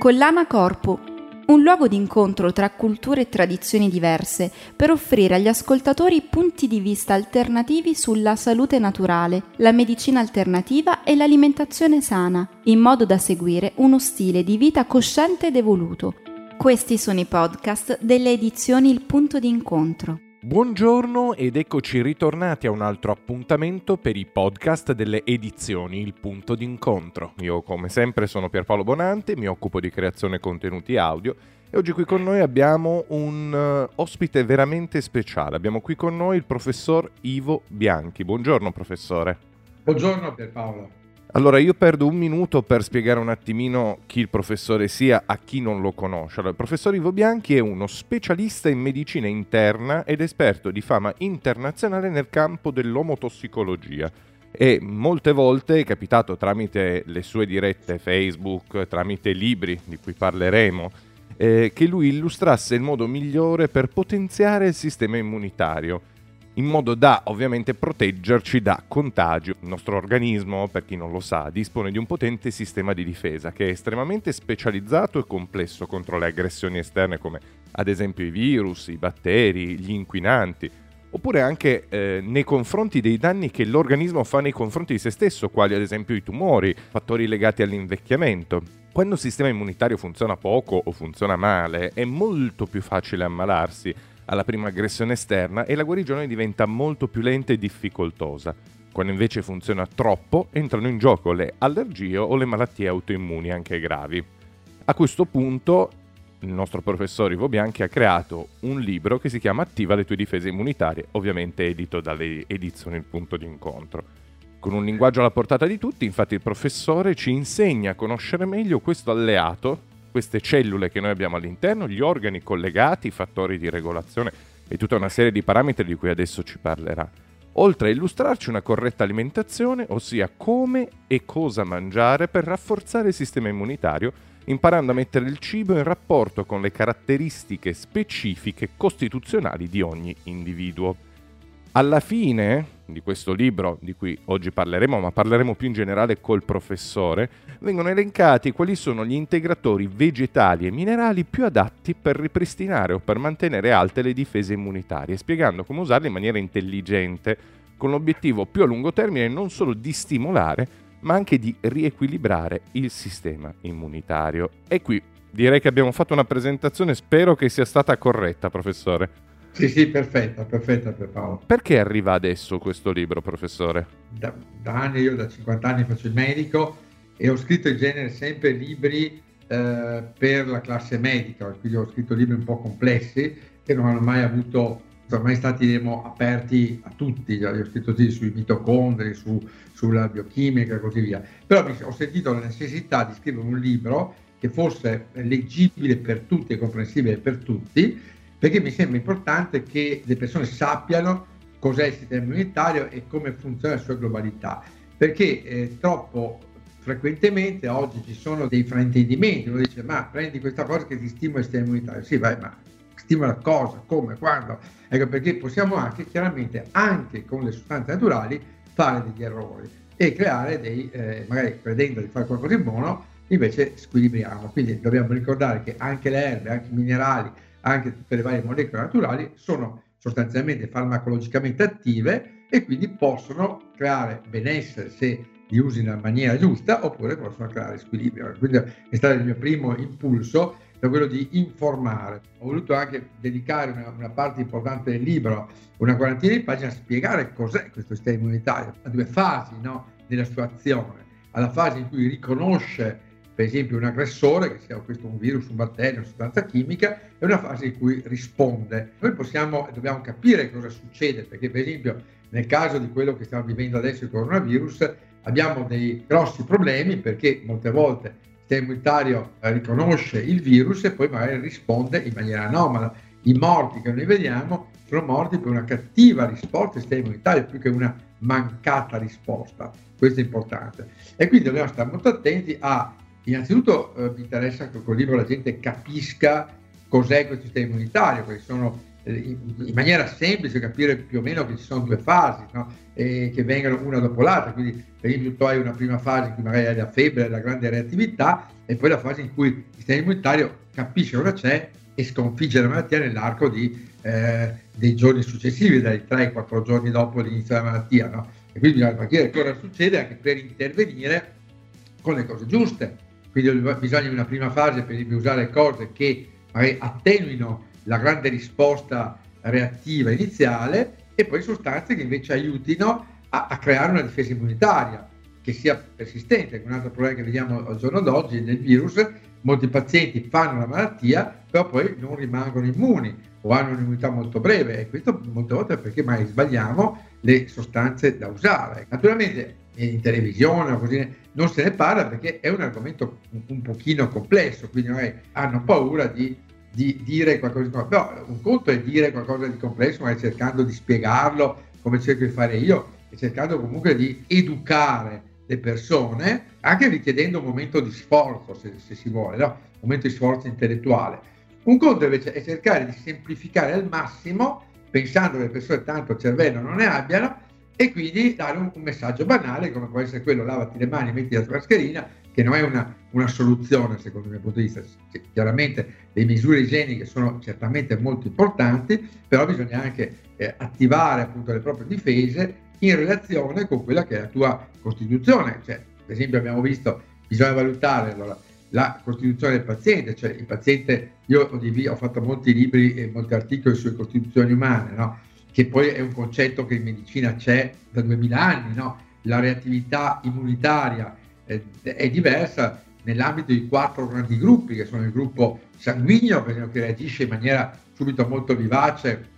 Collana Corpo, un luogo di incontro tra culture e tradizioni diverse per offrire agli ascoltatori punti di vista alternativi sulla salute naturale, la medicina alternativa e l'alimentazione sana, in modo da seguire uno stile di vita cosciente ed evoluto. Questi sono i podcast delle edizioni Il punto di incontro. Buongiorno ed eccoci ritornati a un altro appuntamento per i podcast delle edizioni Il punto d'incontro. Io come sempre sono Pierpaolo Bonante, mi occupo di creazione contenuti audio e oggi qui con noi abbiamo un uh, ospite veramente speciale. Abbiamo qui con noi il professor Ivo Bianchi. Buongiorno professore. Buongiorno Pierpaolo. Allora, io perdo un minuto per spiegare un attimino chi il professore sia a chi non lo conosce. Allora, il professor Ivo Bianchi è uno specialista in medicina interna ed esperto di fama internazionale nel campo dell'omotossicologia. E molte volte è capitato tramite le sue dirette Facebook, tramite libri di cui parleremo, eh, che lui illustrasse il modo migliore per potenziare il sistema immunitario in modo da ovviamente proteggerci da contagio. Il nostro organismo, per chi non lo sa, dispone di un potente sistema di difesa che è estremamente specializzato e complesso contro le aggressioni esterne come ad esempio i virus, i batteri, gli inquinanti, oppure anche eh, nei confronti dei danni che l'organismo fa nei confronti di se stesso, quali ad esempio i tumori, fattori legati all'invecchiamento. Quando il sistema immunitario funziona poco o funziona male, è molto più facile ammalarsi alla prima aggressione esterna e la guarigione diventa molto più lenta e difficoltosa. Quando invece funziona troppo, entrano in gioco le allergie o le malattie autoimmuni anche gravi. A questo punto il nostro professor Ivo Bianchi ha creato un libro che si chiama Attiva le tue difese immunitarie, ovviamente edito dalle edizioni Il punto d'incontro. Con un linguaggio alla portata di tutti, infatti il professore ci insegna a conoscere meglio questo alleato queste cellule che noi abbiamo all'interno, gli organi collegati, i fattori di regolazione e tutta una serie di parametri di cui adesso ci parlerà. Oltre a illustrarci una corretta alimentazione, ossia come e cosa mangiare per rafforzare il sistema immunitario, imparando a mettere il cibo in rapporto con le caratteristiche specifiche costituzionali di ogni individuo. Alla fine di questo libro, di cui oggi parleremo, ma parleremo più in generale col professore, vengono elencati quali sono gli integratori vegetali e minerali più adatti per ripristinare o per mantenere alte le difese immunitarie, spiegando come usarli in maniera intelligente, con l'obiettivo più a lungo termine non solo di stimolare, ma anche di riequilibrare il sistema immunitario. E qui direi che abbiamo fatto una presentazione, spero che sia stata corretta, professore. Sì, sì, perfetta, perfetta per Paolo. Perché arriva adesso questo libro, professore? Da, da, anni, io da 50 anni faccio il medico e ho scritto in genere sempre libri eh, per la classe medica, quindi ho scritto libri un po' complessi che non hanno mai avuto, sono mai stati diciamo, aperti a tutti, io ho scritto sì, sui mitocondri, su, sulla biochimica e così via, però ho sentito la necessità di scrivere un libro che fosse leggibile per tutti e comprensibile per tutti, perché mi sembra importante che le persone sappiano cos'è il sistema immunitario e come funziona la sua globalità, perché eh, troppo frequentemente oggi ci sono dei fraintendimenti, uno dice ma prendi questa cosa che ti stimola il sistema immunitario, sì vai ma stimola cosa, come, quando, ecco perché possiamo anche chiaramente anche con le sostanze naturali fare degli errori e creare dei, eh, magari credendo di fare qualcosa di buono, invece squilibriamo, quindi dobbiamo ricordare che anche le erbe, anche i minerali, anche tutte le varie molecole naturali, sono sostanzialmente farmacologicamente attive e quindi possono creare benessere se li usi nella maniera giusta oppure possono creare squilibrio. Quindi è stato il mio primo impulso da quello di informare. Ho voluto anche dedicare una, una, parte importante del libro, una quarantina di pagine, a spiegare cos'è questo sistema immunitario, a due fasi no, della sua azione. Alla fase in cui riconosce per esempio un aggressore, che sia questo un virus, un batterio, una sostanza chimica, è una fase in cui risponde. Noi possiamo e dobbiamo capire cosa succede, perché per esempio nel caso di quello che stiamo vivendo adesso, il coronavirus, abbiamo dei grossi problemi perché molte volte il sistema immunitario riconosce il virus e poi magari risponde in maniera anomala. I morti che noi vediamo sono morti per una cattiva risposta del sistema immunitario più che una mancata risposta. Questo è importante. E quindi dobbiamo stare molto attenti a Innanzitutto eh, mi interessa che col libro la gente capisca cos'è questo sistema immunitario, quali sono eh, in, maniera semplice capire più o meno che ci sono due fasi no? e che vengono una dopo l'altra. Quindi, per esempio, tu hai una prima fase in cui magari hai la febbre, la grande reattività, e poi la fase in cui il sistema immunitario capisce cosa c'è e sconfigge la malattia nell'arco di, eh, dei giorni successivi, dai 3-4 giorni dopo l'inizio della malattia. No? E quindi bisogna capire cosa succede anche per intervenire con le cose giuste. Quindi bisogna in una prima fase, per usare cose che attenuino la grande risposta reattiva iniziale e poi sostanze che invece aiutino a, a creare una difesa immunitaria che sia persistente. Un altro problema che vediamo al giorno d'oggi del virus, molti pazienti fanno la malattia, però poi non rimangono immuni o hanno un'immunità molto breve e questo molte volte è perché mai sbagliamo le sostanze da usare. Naturalmente in televisione o così non se ne parla perché è un argomento un, un pochino complesso, quindi hanno paura di, di dire qualcosa di complesso. Però un conto è dire qualcosa di complesso, magari cercando di spiegarlo come cerco di fare io e cercando comunque di educare le persone, anche richiedendo un momento di sforzo, se, se si vuole, no? un momento di sforzo intellettuale. Un conto invece è cercare di semplificare al massimo, pensando che le persone tanto cervello non ne abbiano, e quindi dare un, un, messaggio banale come può essere quello lavati le mani, metti la mascherina, che non è una, una soluzione secondo il mio punto di vista. Chiaramente le misure igieniche sono certamente molto importanti, però bisogna anche eh, attivare appunto le proprie difese in relazione con quella che è la tua Costituzione. Cioè, per esempio abbiamo visto, bisogna valutare allora, la Costituzione del paziente, cioè il paziente, io ho, fatto molti libri e molti articoli sulle Costituzioni umane, no? che poi è un concetto che in medicina c'è da 2000 anni, no? la reattività immunitaria eh, è diversa nell'ambito di quattro grandi gruppi, che sono il gruppo sanguigno, esempio, che reagisce in maniera subito molto vivace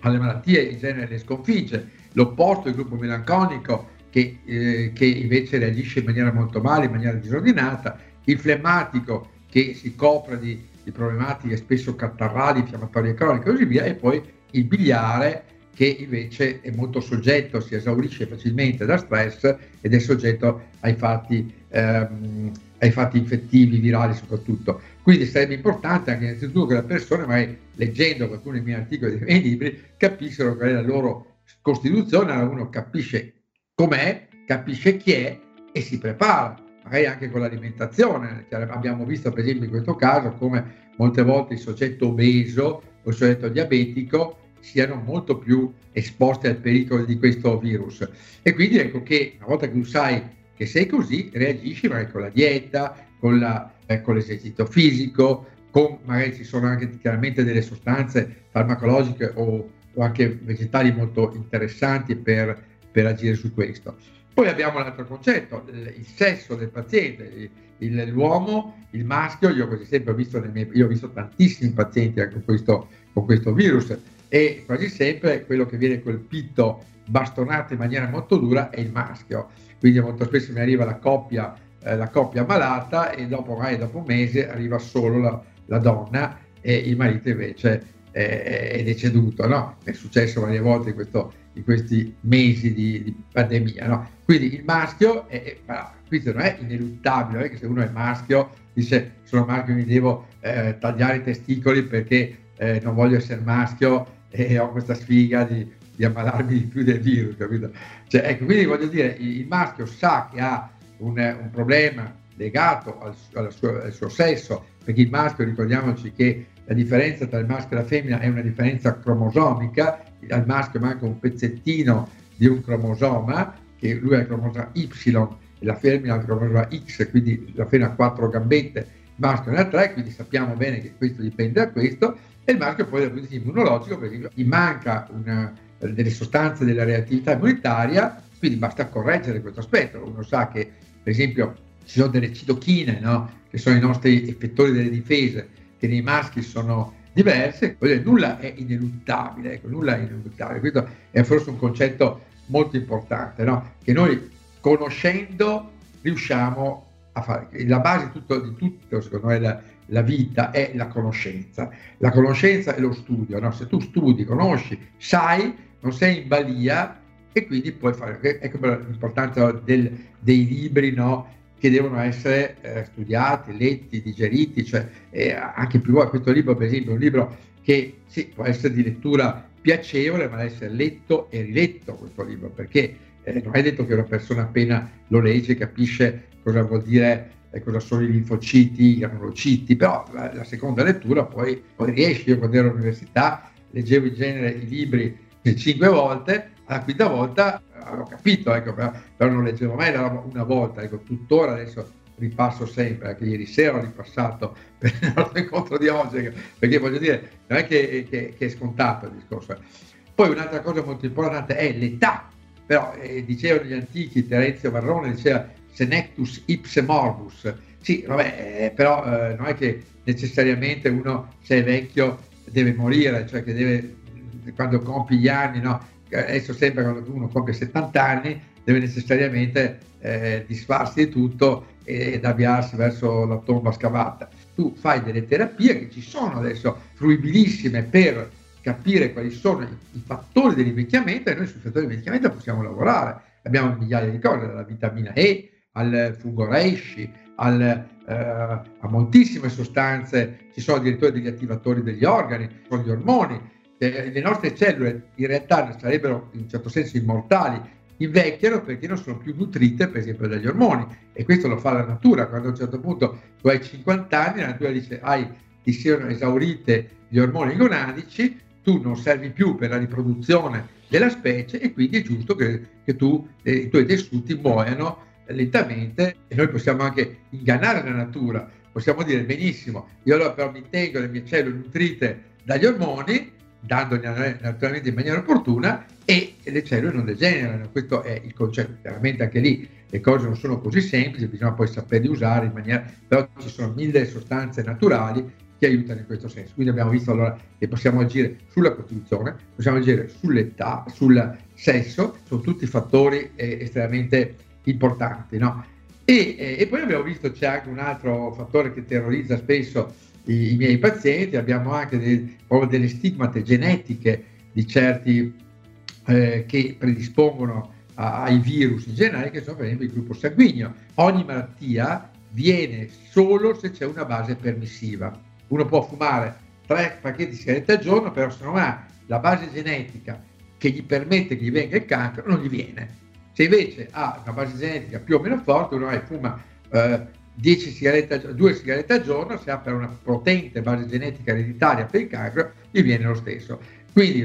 alle malattie, in genere le sconfigge, l'opposto il gruppo melanconico, che, eh, che invece reagisce in maniera molto male, in maniera disordinata, il flemmatico che si copre di, di problematiche spesso catarrali, infiammatorie croniche e così via, e poi il biliare che invece è molto soggetto, si esaurisce facilmente da stress ed è soggetto ai fatti, ehm, ai fatti infettivi, virali soprattutto. Quindi sarebbe importante anche innanzitutto che le persone, magari leggendo qualcuno dei miei articoli, dei miei libri, capissero qual è la loro costituzione, uno capisce com'è, capisce chi è e si prepara, magari anche con l'alimentazione. Abbiamo visto per esempio in questo caso come molte volte il soggetto obeso o il soggetto diabetico siano molto più esposti al pericolo di questo virus. E quindi ecco che una volta che tu sai che sei così, reagisci magari con la dieta, con, la, eh, con l'esercizio fisico, con magari ci sono anche chiaramente delle sostanze farmacologiche o, o anche vegetali molto interessanti per, per, agire su questo. Poi abbiamo l'altro concetto, il, sesso del paziente, il, l'uomo, il maschio, io quasi sempre ho visto, miei, ho visto tantissimi pazienti con questo, con questo virus, e quasi sempre quello che viene colpito, bastonato in maniera molto dura è il maschio. Quindi molto spesso mi arriva la coppia, eh, la coppia malata e dopo, magari dopo un mese arriva solo la, la donna e il marito invece è, è deceduto. No? È successo varie volte in, questo, in questi mesi di, di pandemia. No? Quindi il maschio, è, è, questo non è ineluttabile, che se uno è maschio dice sono maschio mi devo eh, tagliare i testicoli perché eh, non voglio essere maschio e ho questa sfiga di, di ammalarmi di più del virus, capito? Cioè, ecco, quindi voglio dire, il, maschio sa che ha un, un problema legato al, al, suo, al, suo, sesso, perché il maschio, ricordiamoci che la differenza tra il maschio e la femmina è una differenza cromosomica, al maschio manca un pezzettino di un cromosoma, che lui ha il cromosoma Y e la femmina ha il cromosoma X, quindi la femmina ha quattro gambette, il maschio ne ha tre, quindi sappiamo bene che questo dipende da questo, e il maschio poi dal punto di vista immunologico, per esempio, gli manca una, delle sostanze della reattività immunitaria, quindi basta correggere questo aspetto. Uno sa che, per esempio, ci sono delle citochine, no? che sono i nostri effettori delle difese, che nei maschi sono diverse, dire, nulla è ineluttabile, ecco, nulla è ineluttabile. Questo è forse un concetto molto importante, no? che noi conoscendo riusciamo a fare. La base tutto, di tutto secondo me, la, la vita è la conoscenza. La conoscenza è lo studio. No? Se tu studi, conosci, sai, non sei in balia e quindi puoi fare. Ecco l'importanza del, dei libri no? Che devono essere eh, studiati, letti, digeriti. Cioè, eh, anche più volte questo libro, per esempio, è un libro che sì, può essere di lettura piacevole, ma deve essere letto e riletto questo libro, perché eh, non è detto che una persona appena lo legge capisce cosa vuol dire eh, cosa sono i linfociti, i granulociti, però la, la seconda lettura poi, poi riesci, io quando ero all'università leggevo in genere i libri cinque volte, alla quinta volta avevo capito, ecco, però, non leggevo mai la una volta, ecco, tuttora adesso ripasso sempre, anche ieri sera ho ripassato per il nostro incontro di oggi, perché voglio dire, non è che, che, che è scontato il discorso. Poi un'altra cosa molto importante è l'età, però eh, dicevano gli antichi, Terenzio Varrone diceva senectus ipse morbus, sì, vabbè, eh, però eh, non è che necessariamente uno se è vecchio deve morire, cioè che deve, quando compi gli anni, no? Adesso sembra quando uno compie 70 anni deve necessariamente eh, disfarsi di tutto ed avviarsi verso la tomba scavata. Tu fai delle terapie che ci sono adesso fruibilissime per capire quali sono i, fattori dell'invecchiamento e noi sui fattori dell'invecchiamento possiamo lavorare. Abbiamo migliaia di cose, dalla vitamina E al fungo reishi, al, eh, a moltissime sostanze, ci sono addirittura degli attivatori degli organi, con gli ormoni. Le nostre cellule in realtà sarebbero in un certo senso immortali, invecchiano perché non sono più nutrite per esempio dagli ormoni. E questo lo fa la natura, quando a un certo punto tu hai 50 anni la natura dice hai, ti siano esaurite gli ormoni gonadici, tu non servi più per la riproduzione della specie e quindi è giusto che, che tu, eh, i tuoi tessuti muoiano lentamente. E noi possiamo anche ingannare la natura, possiamo dire benissimo, io allora però mi tengo le mie cellule nutrite dagli ormoni, dandogli naturalmente in maniera opportuna e le cellule non degenerano, questo è il concetto, chiaramente anche lì le cose non sono così semplici, bisogna poi saperli usare in maniera, però ci sono mille sostanze naturali che aiutano in questo senso. Quindi abbiamo visto allora che possiamo agire sulla costituzione, possiamo agire sull'età, sul sesso, sono tutti fattori eh, estremamente importanti. No? E, eh, e, poi abbiamo visto c'è anche un altro fattore che terrorizza spesso i, i miei pazienti, abbiamo anche dei, delle stigmate genetiche di certi eh, che predispongono a, ai virus in generale, che sono per esempio il gruppo sanguigno. Ogni malattia viene solo se c'è una base permissiva. Uno può fumare tre pacchetti di sigarette al giorno, però se non ha la base genetica che gli permette che gli venga il cancro, non gli viene. Se invece ha una base genetica più o meno forte, uno fuma eh, 10 sigarette, 2 sigarette al giorno, se ha per una potente base genetica ereditaria per il cancro, gli viene lo stesso. Quindi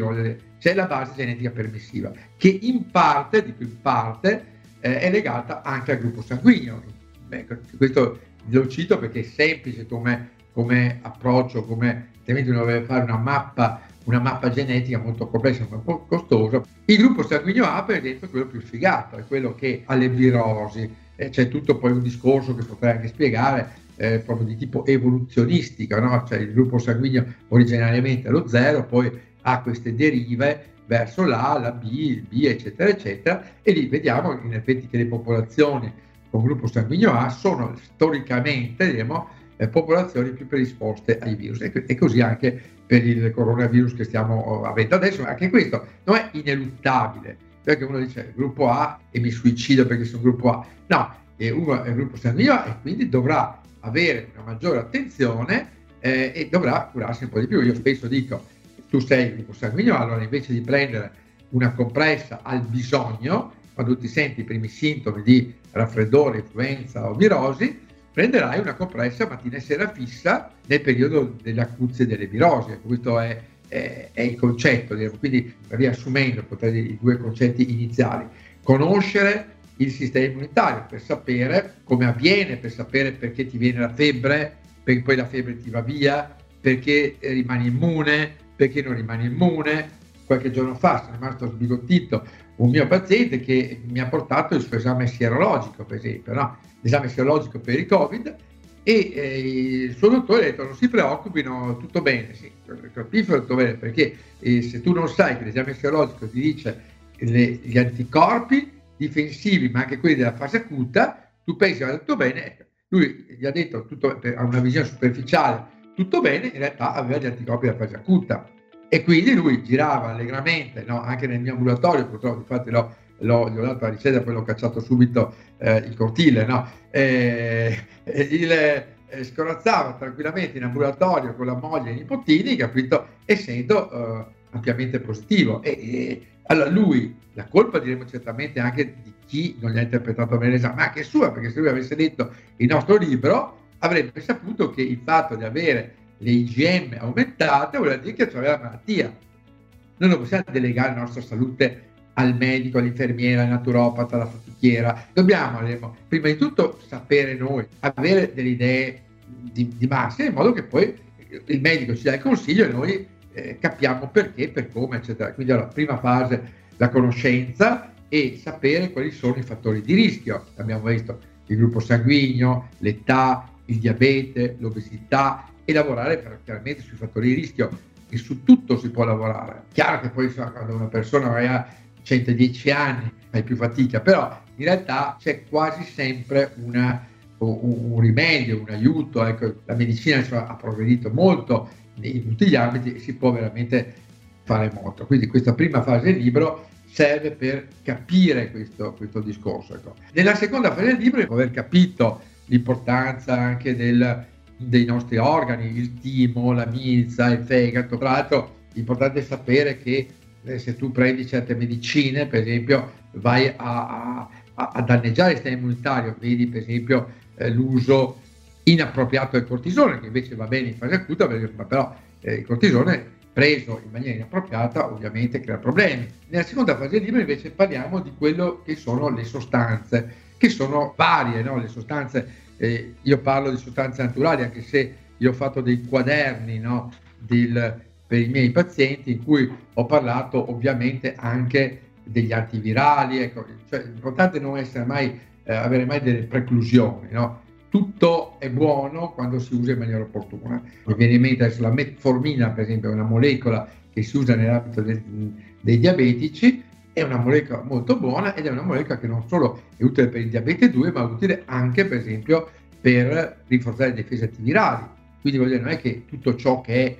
c'è la base genetica permissiva, che in parte, dico in parte, eh, è legata anche al gruppo sanguigno. Beh, questo lo cito perché è semplice come, come approccio, come altrimenti uno deve fare una mappa una mappa genetica molto complessa, un po' costosa. Il gruppo sanguigno A, per esempio, è quello più sfigato, è quello che ha le virosi. E c'è tutto poi un discorso che potrei anche spiegare, eh, proprio di tipo evoluzionistico, no? cioè il gruppo sanguigno originariamente è lo zero, poi ha queste derive verso l'A, la B, il B, eccetera, eccetera, e lì vediamo in effetti che le popolazioni con gruppo sanguigno A sono storicamente, diciamo, eh, popolazioni più predisposte ai virus. E, e, così anche per il coronavirus che stiamo avendo adesso, anche questo non è ineluttabile, perché uno dice gruppo A e mi suicido perché sono gruppo A, no, uno è gruppo sanguigno e quindi dovrà avere una maggiore attenzione eh, e dovrà curarsi un po' di più. Io spesso dico, tu sei gruppo sanguigno, allora invece di prendere una compressa al bisogno, quando ti senti i primi sintomi di raffreddore, influenza o virosi, prenderai una compressa mattina e sera fissa nel periodo delle acuzie delle virosi. Questo è, è, il concetto, quindi riassumendo i due concetti iniziali. Conoscere il sistema immunitario per sapere come avviene, per sapere perché ti viene la febbre, perché poi la febbre ti va via, perché rimani immune, perché non rimani immune. Qualche giorno fa sono rimasto sbigottito un mio paziente che mi ha portato il suo esame sierologico, per esempio, no? l'esame sierologico per il Covid, e eh, il suo dottore ha detto non si preoccupino, tutto bene, sì, capisco tutto bene, perché eh, se tu non sai che l'esame sierologico ti dice le, gli anticorpi difensivi, ma anche quelli della fase acuta, tu pensi va tutto bene, ecco, lui gli ha detto, tutto, ha una visione superficiale, tutto bene, in realtà aveva gli anticorpi della fase acuta e quindi lui girava allegramente, no? anche nel mio ambulatorio, purtroppo infatti l'ho, l'ho, gli ho dato la ricetta, poi l'ho cacciato subito eh, il cortile, no? eh, il, eh, scorazzava tranquillamente in ambulatorio con la moglie e i nipotini, capito? Essendo eh, ampiamente positivo. E, e, allora lui, la colpa diremo certamente anche di chi non gli ha interpretato bene l'esame, ma anche sua, perché se lui avesse letto il nostro libro avrebbe saputo che il fatto di avere le IgM aumentate vuol dire che aveva la malattia. Noi non possiamo delegare la nostra salute al medico, all'infermiera, al naturopata, alla fatichiera. Dobbiamo, prima di tutto, sapere noi, avere delle idee di, di massima, in modo che poi il medico ci dà il consiglio e noi eh, capiamo perché, per come, eccetera. Quindi la prima fase, la conoscenza e sapere quali sono i fattori di rischio. Abbiamo visto il gruppo sanguigno, l'età, il diabete, l'obesità e lavorare chiaramente sui fattori di rischio e su tutto si può lavorare. Chiaro che poi quando una persona ha 110 anni fai più fatica, però in realtà c'è quasi sempre una, un, un, rimedio, un aiuto. Ecco, la medicina ha progredito molto in tutti gli ambiti e si può veramente fare molto. Quindi questa prima fase del libro serve per capire questo, questo discorso. Ecco. Nella seconda fase del libro, dopo aver capito l'importanza anche del, dei nostri organi, il timo, la milza, il fegato, tra l'altro è importante sapere che se tu prendi certe medicine, per esempio, vai a, a, a danneggiare il sistema immunitario, vedi per esempio eh, l'uso inappropriato del cortisone, che invece va bene in fase acuta, però eh, il cortisone preso in maniera inappropriata ovviamente crea problemi. Nella seconda fase del libro invece parliamo di quello che sono le sostanze, che sono varie, no? le sostanze, eh, io parlo di sostanze naturali anche se io ho fatto dei quaderni no? del, per i miei pazienti in cui ho parlato ovviamente anche degli antivirali, ecco, cioè, l'importante non essere mai, eh, avere mai delle preclusioni, no? tutto è buono quando si usa in maniera opportuna. Mi viene in mente adesso la metformina, per esempio, è una molecola che si usa nell'ambito del, dei diabetici, è una molecola molto buona ed è una molecola che non solo è utile per il diabete 2, ma è utile anche, per esempio, per rinforzare le difese antivirali. Quindi voglio dire, non è che tutto ciò che è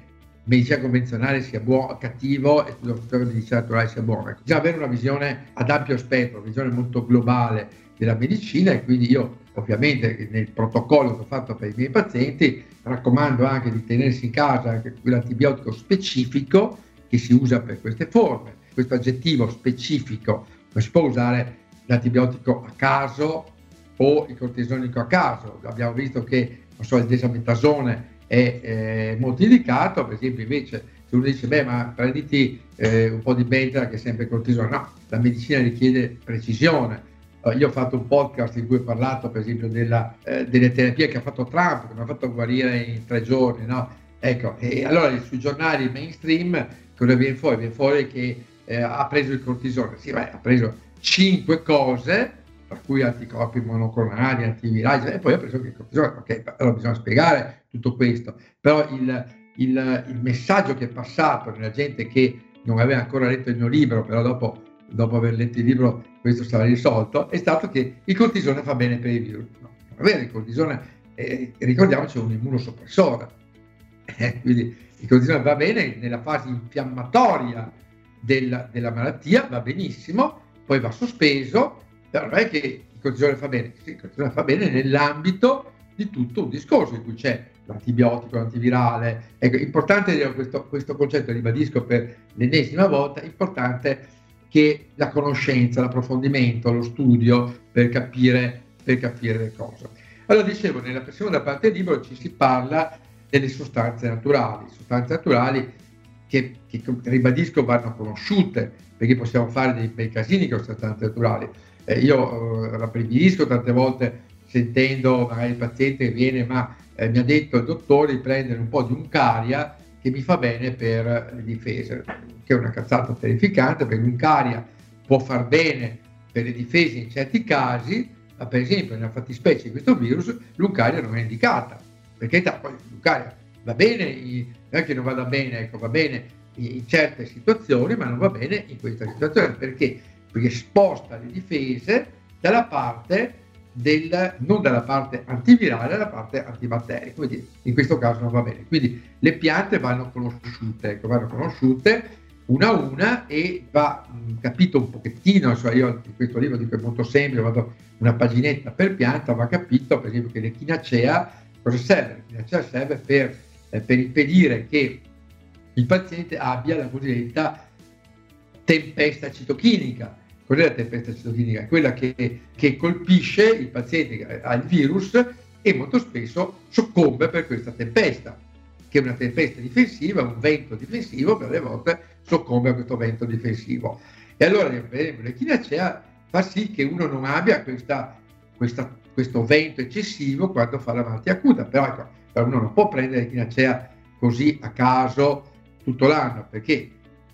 medicina convenzionale sia buono, cattivo e ciò che è medicina naturale sia buono. Bisogna avere una visione ad ampio spettro, una visione molto globale della medicina e quindi io ovviamente nel protocollo che ho fatto per i miei pazienti raccomando anche di tenersi in casa anche quell'antibiotico specifico che si usa per queste forme. Questo aggettivo specifico non si può usare l'antibiotico a caso o il cortisonico a caso. Abbiamo visto che so, il desametasone è eh, molto indicato, per esempio invece se uno dice beh ma prenditi eh, un po' di beta che è sempre cortisone, no, la medicina richiede precisione eh, io ho fatto un podcast in cui ho parlato per esempio della, eh, delle terapie che ha fatto Trump, che mi ha fatto guarire in tre giorni, no? Ecco, e allora sui giornali mainstream cosa viene fuori? Viene fuori che eh, ha preso il cortisone, sì, beh, ha preso cinque cose, tra cui anticorpi monoclonali, antivirali, e poi ha preso il cortisone, ok, allora bisogna spiegare tutto questo, però il, il, il messaggio che è passato nella gente che non aveva ancora letto il mio libro, però dopo dopo aver letto il libro questo sarà risolto, è stato che il cortisone fa bene per i virus. No, non è vero, il cortisone, eh, ricordiamoci, è un immunosoppressore, eh, quindi il cortisone va bene nella fase infiammatoria della, della, malattia, va benissimo, poi va sospeso, però non è che il cortisone fa bene, sì, il cortisone fa bene nell'ambito di tutto un discorso in cui c'è l'antibiotico, l'antivirale. Ecco, importante questo, questo concetto, ribadisco per l'ennesima volta, importante che la conoscenza, l'approfondimento, lo studio per capire, per capire le cose. Allora dicevo, nella seconda parte del libro ci si parla delle sostanze naturali, sostanze naturali che, che ribadisco vanno conosciute, perché possiamo fare dei bei casini con sostanze naturali. Eh, io eh, tante volte sentendo magari il paziente che viene, ma eh, mi ha detto il dottore di prendere un po' di uncaria che mi fa bene per le difese, che è una cazzata terrificante perché l'uncaria può far bene per le difese in certi casi, ma per esempio nella fattispecie di questo virus l'uncaria non è indicata, perché poi l'uncaria va bene, non è che non vada bene, ecco, va bene in certe situazioni, ma non va bene in questa situazione, perché? Perché sposta le difese dalla parte del, non dalla parte antivirale, dalla parte antibatterica. Quindi in questo caso non va bene. Quindi le piante vanno conosciute, ecco, vanno conosciute una a una e va mh, capito un pochettino, cioè io in questo libro dico è molto semplice, vado una paginetta per pianta, va capito per esempio che l'echinacea cosa serve? L'echinacea serve per, eh, per impedire che il paziente abbia la cosiddetta tempesta citochinica. Cos'è la tempesta citochinica? Quella che, che colpisce il paziente che ha il virus e molto spesso soccombe per questa tempesta, che è una tempesta difensiva, un vento difensivo, per le volte soccombe a questo vento difensivo. E allora l'echinacea fa sì che uno non abbia questa, questa, questo vento eccessivo quando fa la malattia acuta, però ecco, uno non può prendere l'echinacea così a caso tutto l'anno, perché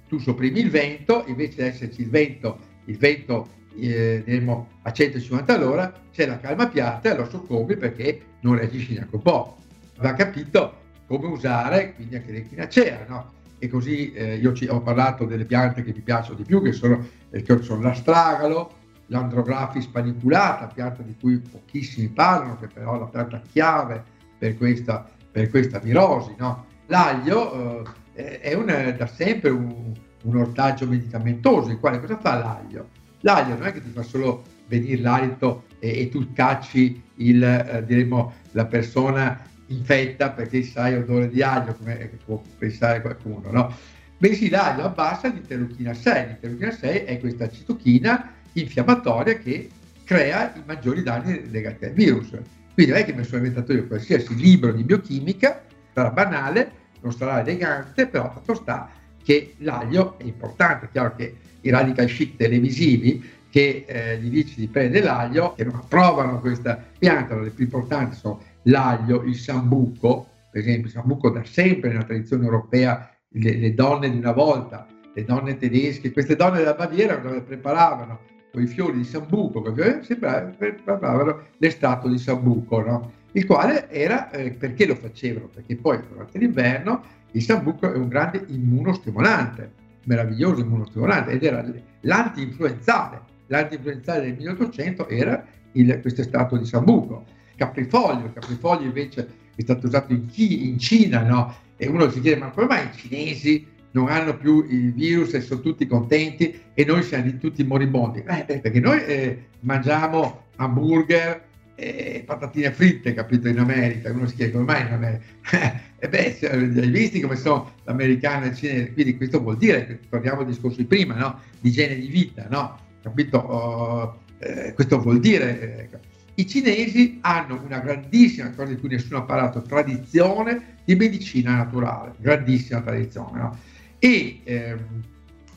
tu sopprimi il vento, invece di esserci il vento, il vento eh, a 150 all'ora, c'è la calma piatta e lo soccombi perché non reagisci neanche un po'. Va capito come usare quindi anche l'echinacea, no? E così eh, io ci, ho parlato delle piante che mi piacciono di più, che sono, eh, che sono l'astragalo, l'andrografis paniculata, pianta di cui pochissimi parlano, che però è la pianta chiave per questa, per questa virosi, no? L'aglio eh, è un, da sempre un, un, ortaggio medicamentoso, il quale cosa fa l'aglio? L'aglio non è che ti fa solo venire l'alito e, e tu cacci il, eh, diremo, la persona infetta perché sai odore di aglio, come può pensare qualcuno, no? Bensì l'aglio abbassa l'interleuchina 6, l'interleuchina 6 è questa citochina infiammatoria che crea i maggiori danni legati al virus. Quindi non è che mi sono inventato io qualsiasi libro di biochimica, sarà banale, non sarà elegante, però fatto sta che l'aglio è importante. È chiaro che i radical chic televisivi che eh, gli dici di prendere l'aglio, che non approvano questa pianta, le più importanti sono l'aglio, il sambuco, per esempio il sambuco da sempre nella tradizione europea, le, le donne di una volta, le donne tedesche, queste donne della Baviera dove preparavano con i fiori di sambuco, preparavano l'estratto di sambuco, no? il quale era, eh, perché lo facevano? Perché poi durante l'inverno il sambuco è un grande immunostimolante, meraviglioso immunostimolante, ed era l'anti-influenzale. L'anti-influenzale del 1800 era il, questo stato di sambuco. Caprifoglio, caprifoglio invece è stato usato in, in Cina, no? E uno si chiede, ma come mai i cinesi non hanno più il virus e sono tutti contenti e noi siamo tutti moribondi? Eh, perché noi eh, mangiamo hamburger, e patatine fritte, capito, in America. Uno si chiede come mai in America. e beh, hai visto come sono l'americano e il cinese? Quindi questo vuol dire, torniamo al discorso di prima, no? Di igiene di vita, no? Capito? Oh, eh, questo vuol dire... Eh, I cinesi hanno una grandissima cosa di cui nessuno ha parlato, tradizione di medicina naturale, grandissima tradizione, no? E, ehm,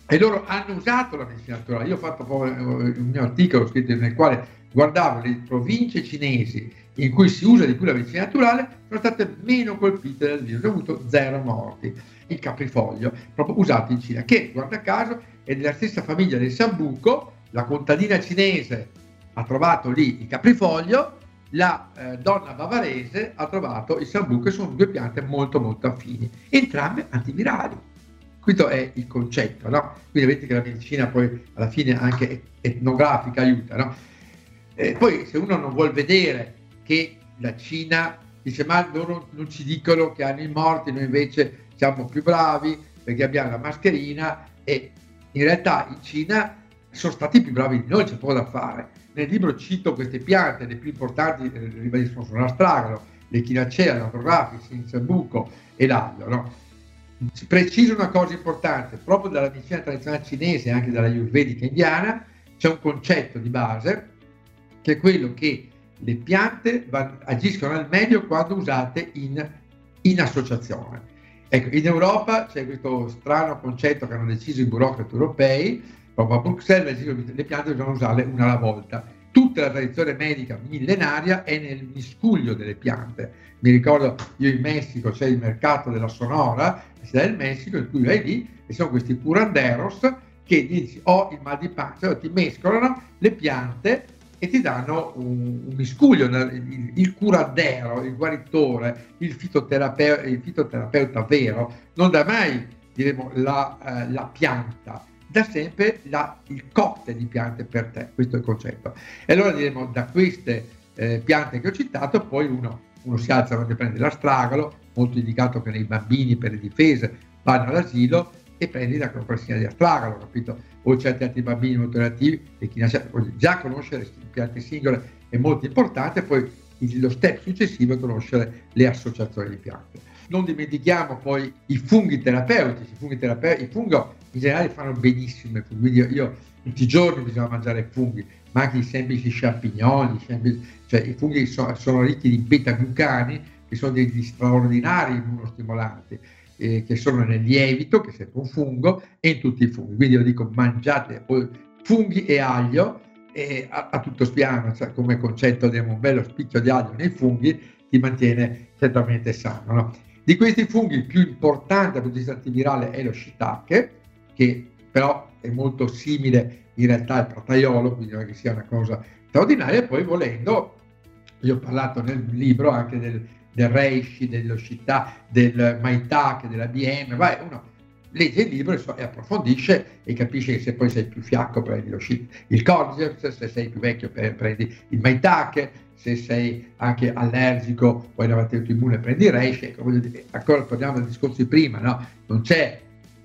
e loro hanno usato la medicina naturale. Io ho fatto un mio articolo scritto nel quale guardavo le province cinesi in cui si usa di più la medicina naturale, sono state meno colpite dal virus, hanno avuto zero morti. Il caprifoglio, proprio usato in Cina, che guarda caso è della stessa famiglia del sambuco, la contadina cinese ha trovato lì il caprifoglio, la eh, donna bavarese ha trovato il sambuco, e sono due piante molto molto affini, entrambe antivirali. Questo è il concetto, no? Quindi vedete che la medicina poi alla fine anche etnografica aiuta, no? Eh, poi se uno non vuol vedere che la Cina dice ma loro non ci dicono che hanno i morti, noi invece siamo più bravi perché abbiamo la mascherina e in realtà in Cina sono stati più bravi di noi, c'è poco da fare. Nel libro cito queste piante, le più importanti eh, ribadisco sono l'astragalo, l'echinacea, l'agrografis, il sambuco e l'aglio. No? Preciso una cosa importante, proprio dalla medicina tradizionale cinese e anche dalla ayurvedica indiana, c'è un concetto di base che è quello che le piante agiscono al meglio quando usate in, in associazione. Ecco, in Europa c'è questo strano concetto che hanno deciso i burocrati europei, proprio a Bruxelles le piante bisogna usarle una alla volta. Tutta la tradizione medica millenaria è nel miscuglio delle piante. Mi ricordo io in Messico c'è il mercato della Sonora, la città del Messico, in cui vai lì e sono questi curanderos che dici ho oh, il mal di pancia, ti mescolano le piante e ti danno un, un miscuglio, il, il curadero, il guaritore, il, fitoterapeuta, il fitoterapeuta vero non dà mai diremo, la, eh, la pianta, dà sempre la, il cocktail di piante per te, questo è il concetto. E allora diremo da queste eh, piante che ho citato, poi uno, uno si alza quando prende l'astragalo, molto indicato che nei bambini per le difese vanno all'asilo, e prendi la cloropressina di astragalo, capito? O certi altri bambini molto reattivi e chi già conoscere piante singole è molto importante, poi lo step successivo è conoscere le associazioni di piante. Non dimentichiamo poi i funghi terapeutici, i funghi, terapeutici, i funghi in generale fanno benissimo i funghi, io, io tutti i giorni bisogna mangiare funghi, ma anche i semplici champignoni, semplici, cioè i funghi so, sono ricchi di beta-glucani, che sono degli straordinari immunostimolanti, eh, che sono nel lievito, che è sempre un fungo, e in tutti i funghi. Quindi io dico mangiate funghi e aglio, e a, a tutto spiano, cioè come concetto di un bello spicchio di aglio nei funghi, ti mantiene certamente sano. No? Di questi funghi il più importante dal punto di vista antivirale è lo shiitake, che però è molto simile in realtà al protaiolo, quindi non è che sia una cosa straordinaria, e poi volendo, io ho parlato nel libro anche del, del reishi, dello shiitake, del maitake, della BM, vai, uno legge il libro e approfondisce e capisce che se poi sei più fiacco prendi lo shit, il cordyceps, se sei più vecchio prendi il maitake, se sei anche allergico o hai una malattia autoimmune prendi il reish. Ecco, ancora torniamo al discorso di prima, no? non c'è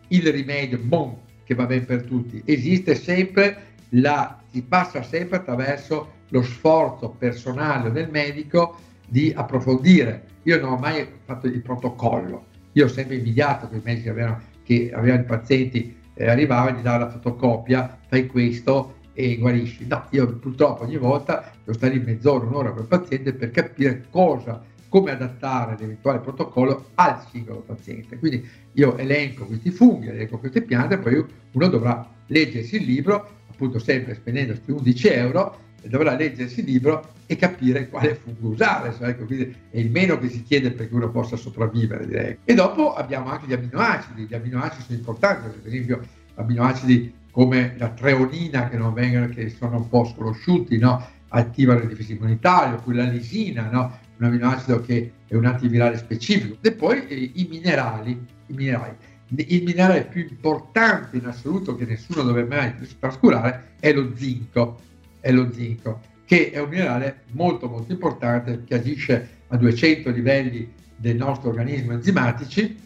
il rimedio bon che va bene per tutti, esiste sempre la, si passa sempre attraverso lo sforzo personale del medico di approfondire. Io non ho mai fatto il protocollo, io ho sempre invidiato quei medici che avevano che avevano i pazienti, eh, arrivava e gli dava la fotocopia, fai questo e guarisci. No, io purtroppo ogni volta devo stare in mezz'ora, un'ora con il paziente per capire cosa, come adattare l'eventuale protocollo al singolo paziente. Quindi io elenco questi funghi, elenco queste piante, poi uno dovrà leggersi il libro, appunto sempre spendendo questi 11 euro, dovrà leggersi il libro e capire quale fungo usare, cioè, ecco, quindi è il meno che si chiede perché uno possa sopravvivere, direi. E dopo abbiamo anche gli aminoacidi, gli aminoacidi sono importanti, per esempio aminoacidi come la treonina che, vengono, che sono un po' sconosciuti, no? attivano il difesa immunitario, oppure la lisina, no? un aminoacido che è un antivirale specifico, e poi eh, i minerali, i minerali. Il minerale più importante in assoluto che nessuno dovrebbe mai trascurare è lo zinco è lo zinco, che è un minerale molto molto importante che agisce a 200 livelli del nostro organismo enzimatici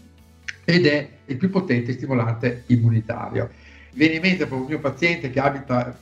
ed è il più potente stimolante immunitario. Viene in mente proprio un mio paziente che abita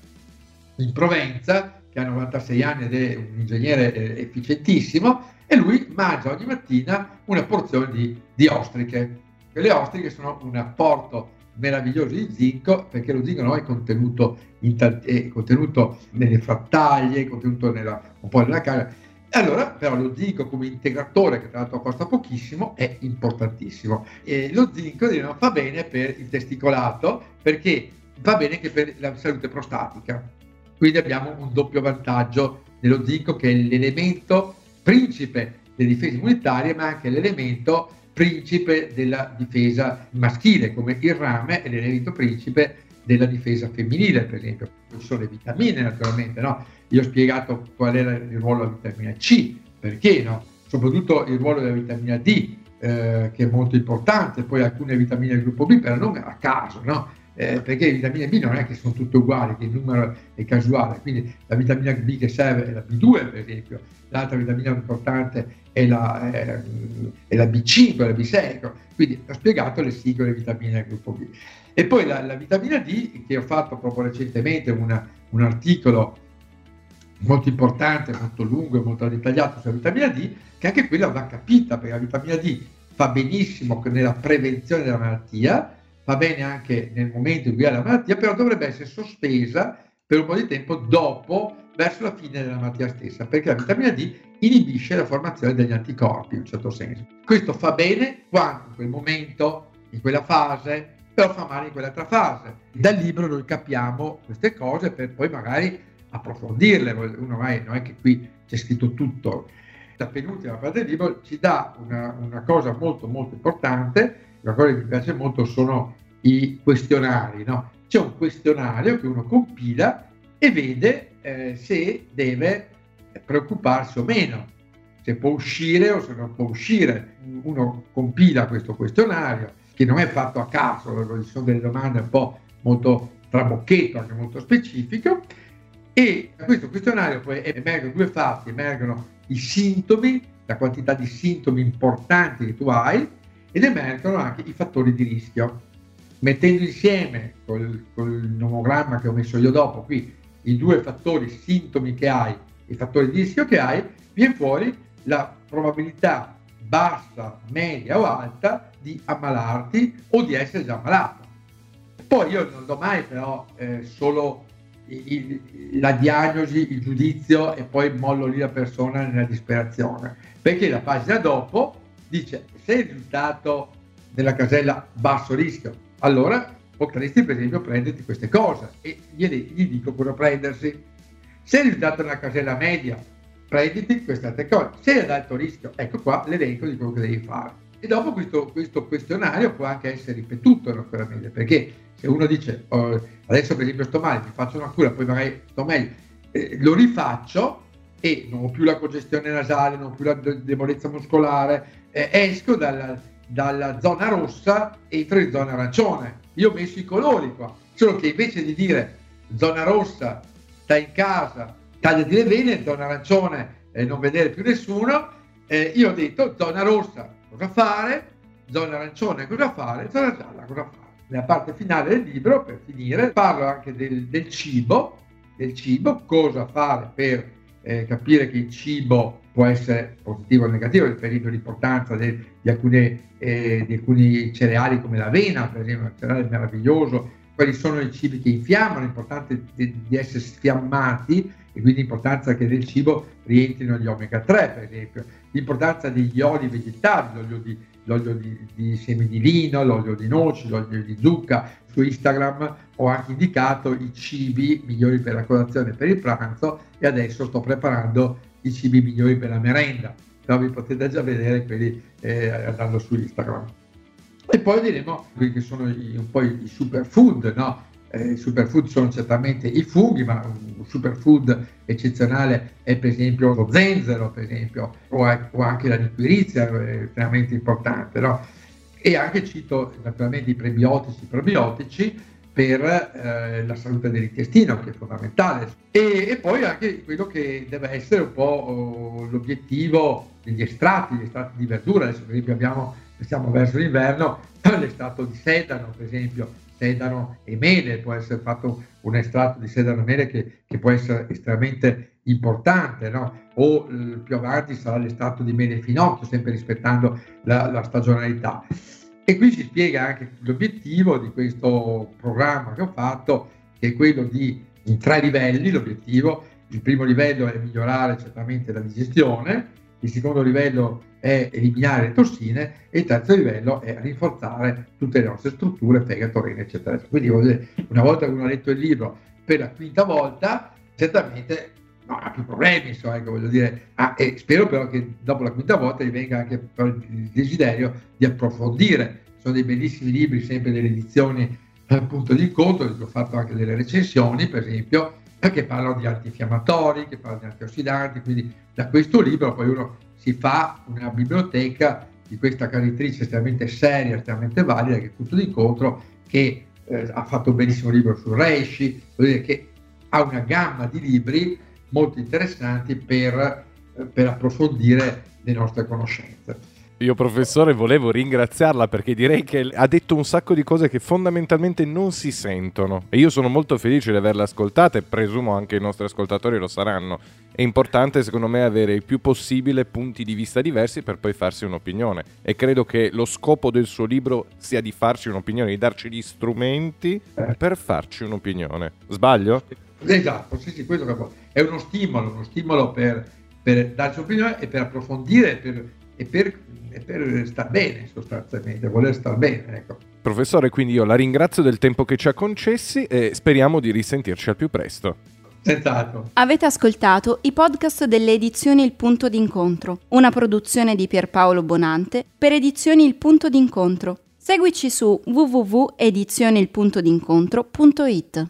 in Provenza, che ha 96 anni ed è un ingegnere eh, efficientissimo, e lui mangia ogni mattina una porzione di, di ostriche. Le ostriche sono un apporto meraviglioso di zinco perché lo zinco non è contenuto, t- è contenuto nelle frattaglie, è contenuto nella, un po' nella carne. Allora, però, lo zinco come integratore, che tra l'altro costa pochissimo, è importantissimo. E lo zinco no, fa bene per il testicolato perché va bene anche per la salute prostatica. Quindi abbiamo un doppio vantaggio nello zinco che è l'elemento principe delle difese immunitarie, ma anche l'elemento principe della difesa maschile, come il rame è l'elemento principe della difesa femminile, per esempio. Ci sono le vitamine, naturalmente, no? Io ho spiegato qual era il ruolo della vitamina C, perché no? Soprattutto il ruolo della vitamina D, eh, che è molto importante, poi alcune vitamine del gruppo B, però non a caso, no? Eh, perché le vitamine B non è che sono tutte uguali, che il numero è casuale, quindi la vitamina B che serve è la B2 per esempio, l'altra vitamina importante è la, eh, è la B5, la B6, quindi ho spiegato le singole vitamine del gruppo B. E poi la, la vitamina D, che ho fatto proprio recentemente una, un articolo molto importante, molto lungo e molto dettagliato sulla vitamina D, che anche quella va capita, perché la vitamina D fa benissimo nella prevenzione della malattia, va bene anche nel momento in cui ha la malattia, però dovrebbe essere sospesa per un po' di tempo dopo, verso la fine della malattia stessa, perché la vitamina D inibisce la formazione degli anticorpi in un certo senso. Questo fa bene quando in quel momento, in quella fase, però fa male in quell'altra fase. Dal libro noi capiamo queste cose per poi magari approfondirle. Uno mai, non è che qui c'è scritto tutto. La penultima parte del libro ci dà una, una cosa molto molto importante, una cosa che mi piace molto sono i questionari. No? C'è un questionario che uno compila e vede eh, se deve preoccuparsi o meno, se può uscire o se non può uscire. Uno compila questo questionario che non è fatto a caso, ci sono delle domande un po' molto trabocchetto, anche molto specifico, e da questo questionario poi emergono due fatti, emergono i sintomi, la quantità di sintomi importanti che tu hai ed emergono anche i fattori di rischio. Mettendo insieme col, col nomogramma che ho messo io dopo qui i due fattori sintomi che hai, i fattori di rischio che hai, viene fuori la probabilità bassa, media o alta di ammalarti o di essere già ammalato. Poi io non do mai però eh, solo il, la diagnosi, il giudizio e poi mollo lì la persona nella disperazione, perché la pagina dopo dice se il risultato della casella basso rischio, allora potresti per esempio prenderti queste cose e gli, gli dico cosa prendersi. Se il risultato della casella media, prenditi queste altre cose. Se è ad alto rischio, ecco qua l'elenco di quello che devi fare. E dopo questo, questo questionario può anche essere ripetuto naturalmente, perché se uno dice oh, adesso per esempio sto male, mi faccio una cura, poi magari sto meglio, eh, lo rifaccio e non ho più la congestione nasale, non ho più la debolezza muscolare, eh, esco dalla, dalla, zona rossa entro in zona arancione. Io ho messo i colori qua, solo che invece di dire zona rossa, stai in casa, tagliati le vene, zona arancione, eh, non vedere più nessuno, eh, io ho detto zona rossa, cosa fare, zona arancione, cosa fare, zona gialla, cosa fare. Nella parte finale del libro, per finire, parlo anche del, del cibo, del cibo, cosa fare per eh, capire che il cibo può essere positivo o negativo, riferito all'importanza di, alcune, eh, di alcuni cereali come l'avena, per esempio, un cereale meraviglioso, quali sono i cibi che infiammano, l'importanza di, di essere sfiammati e quindi l'importanza che nel cibo rientrino gli omega 3, per esempio, l'importanza degli oli vegetali, l'olio di l'olio di, di semi di lino, l'olio di noci, l'olio di zucca. Su Instagram ho anche indicato i cibi migliori per la colazione e per il pranzo e adesso sto preparando i cibi migliori per la merenda. Però vi potete già vedere quelli eh, andando su Instagram. E poi diremo quelli che sono i, un po' i superfood, no? eh, superfood sono certamente i funghi, ma un superfood eccezionale è per esempio lo zenzero, per esempio, o, anche la liquirizia, è estremamente importante. No? E anche cito naturalmente i prebiotici e probiotici per eh, la salute dell'intestino, che è fondamentale. E, e, poi anche quello che deve essere un po' oh, l'obiettivo degli estratti, gli estratti di verdura. Adesso per esempio abbiamo, siamo verso l'inverno, l'estratto di sedano, per esempio, sedano e mele, può essere fatto un estratto di sedano e mele che, che può essere estremamente importante, no? o eh, più avanti sarà l'estratto di mele e finocchio, sempre rispettando la, la stagionalità. E qui si spiega anche l'obiettivo di questo programma che ho fatto, che è quello di, in tre livelli, l'obiettivo, il primo livello è migliorare certamente la digestione, il secondo livello è eliminare le tossine e il terzo livello è rinforzare tutte le nostre strutture, fegato, rene, eccetera. Quindi una volta che uno ha letto il libro per la quinta volta, certamente non ha più problemi, insomma, ecco, voglio dire, ah, e spero però che dopo la quinta volta gli venga anche il desiderio di approfondire. Sono dei bellissimi libri, sempre delle edizioni appunto di incontro, ho fatto anche delle recensioni, per esempio, che parlano di antinfiammatori, che parlano di antiossidanti, quindi da questo libro poi uno si fa una biblioteca di questa caritrice estremamente seria, estremamente valida, che è punto d'incontro, che eh, ha fatto un bellissimo libro sul Reishi, che ha una gamma di libri molto interessanti per, eh, per approfondire le nostre conoscenze. Io professore volevo ringraziarla perché direi che ha detto un sacco di cose che fondamentalmente non si sentono e io sono molto felice di averla ascoltata e presumo anche i nostri ascoltatori lo saranno. È importante secondo me avere il più possibile punti di vista diversi per poi farsi un'opinione e credo che lo scopo del suo libro sia di farci un'opinione, di darci gli strumenti per farci un'opinione. Sbaglio? Esatto, sì, sì, questo è uno stimolo, uno stimolo per, per darci un'opinione e per approfondire per, e per è per star bene sostanzialmente, voler star bene. Ecco. Professore, quindi io la ringrazio del tempo che ci ha concessi e speriamo di risentirci al più presto. Senz'altro. Avete ascoltato i podcast delle edizioni Il Punto d'Incontro, una produzione di Pierpaolo Bonante per edizioni Il Punto d'Incontro. Seguici su www.edizionilpuntodincontro.it.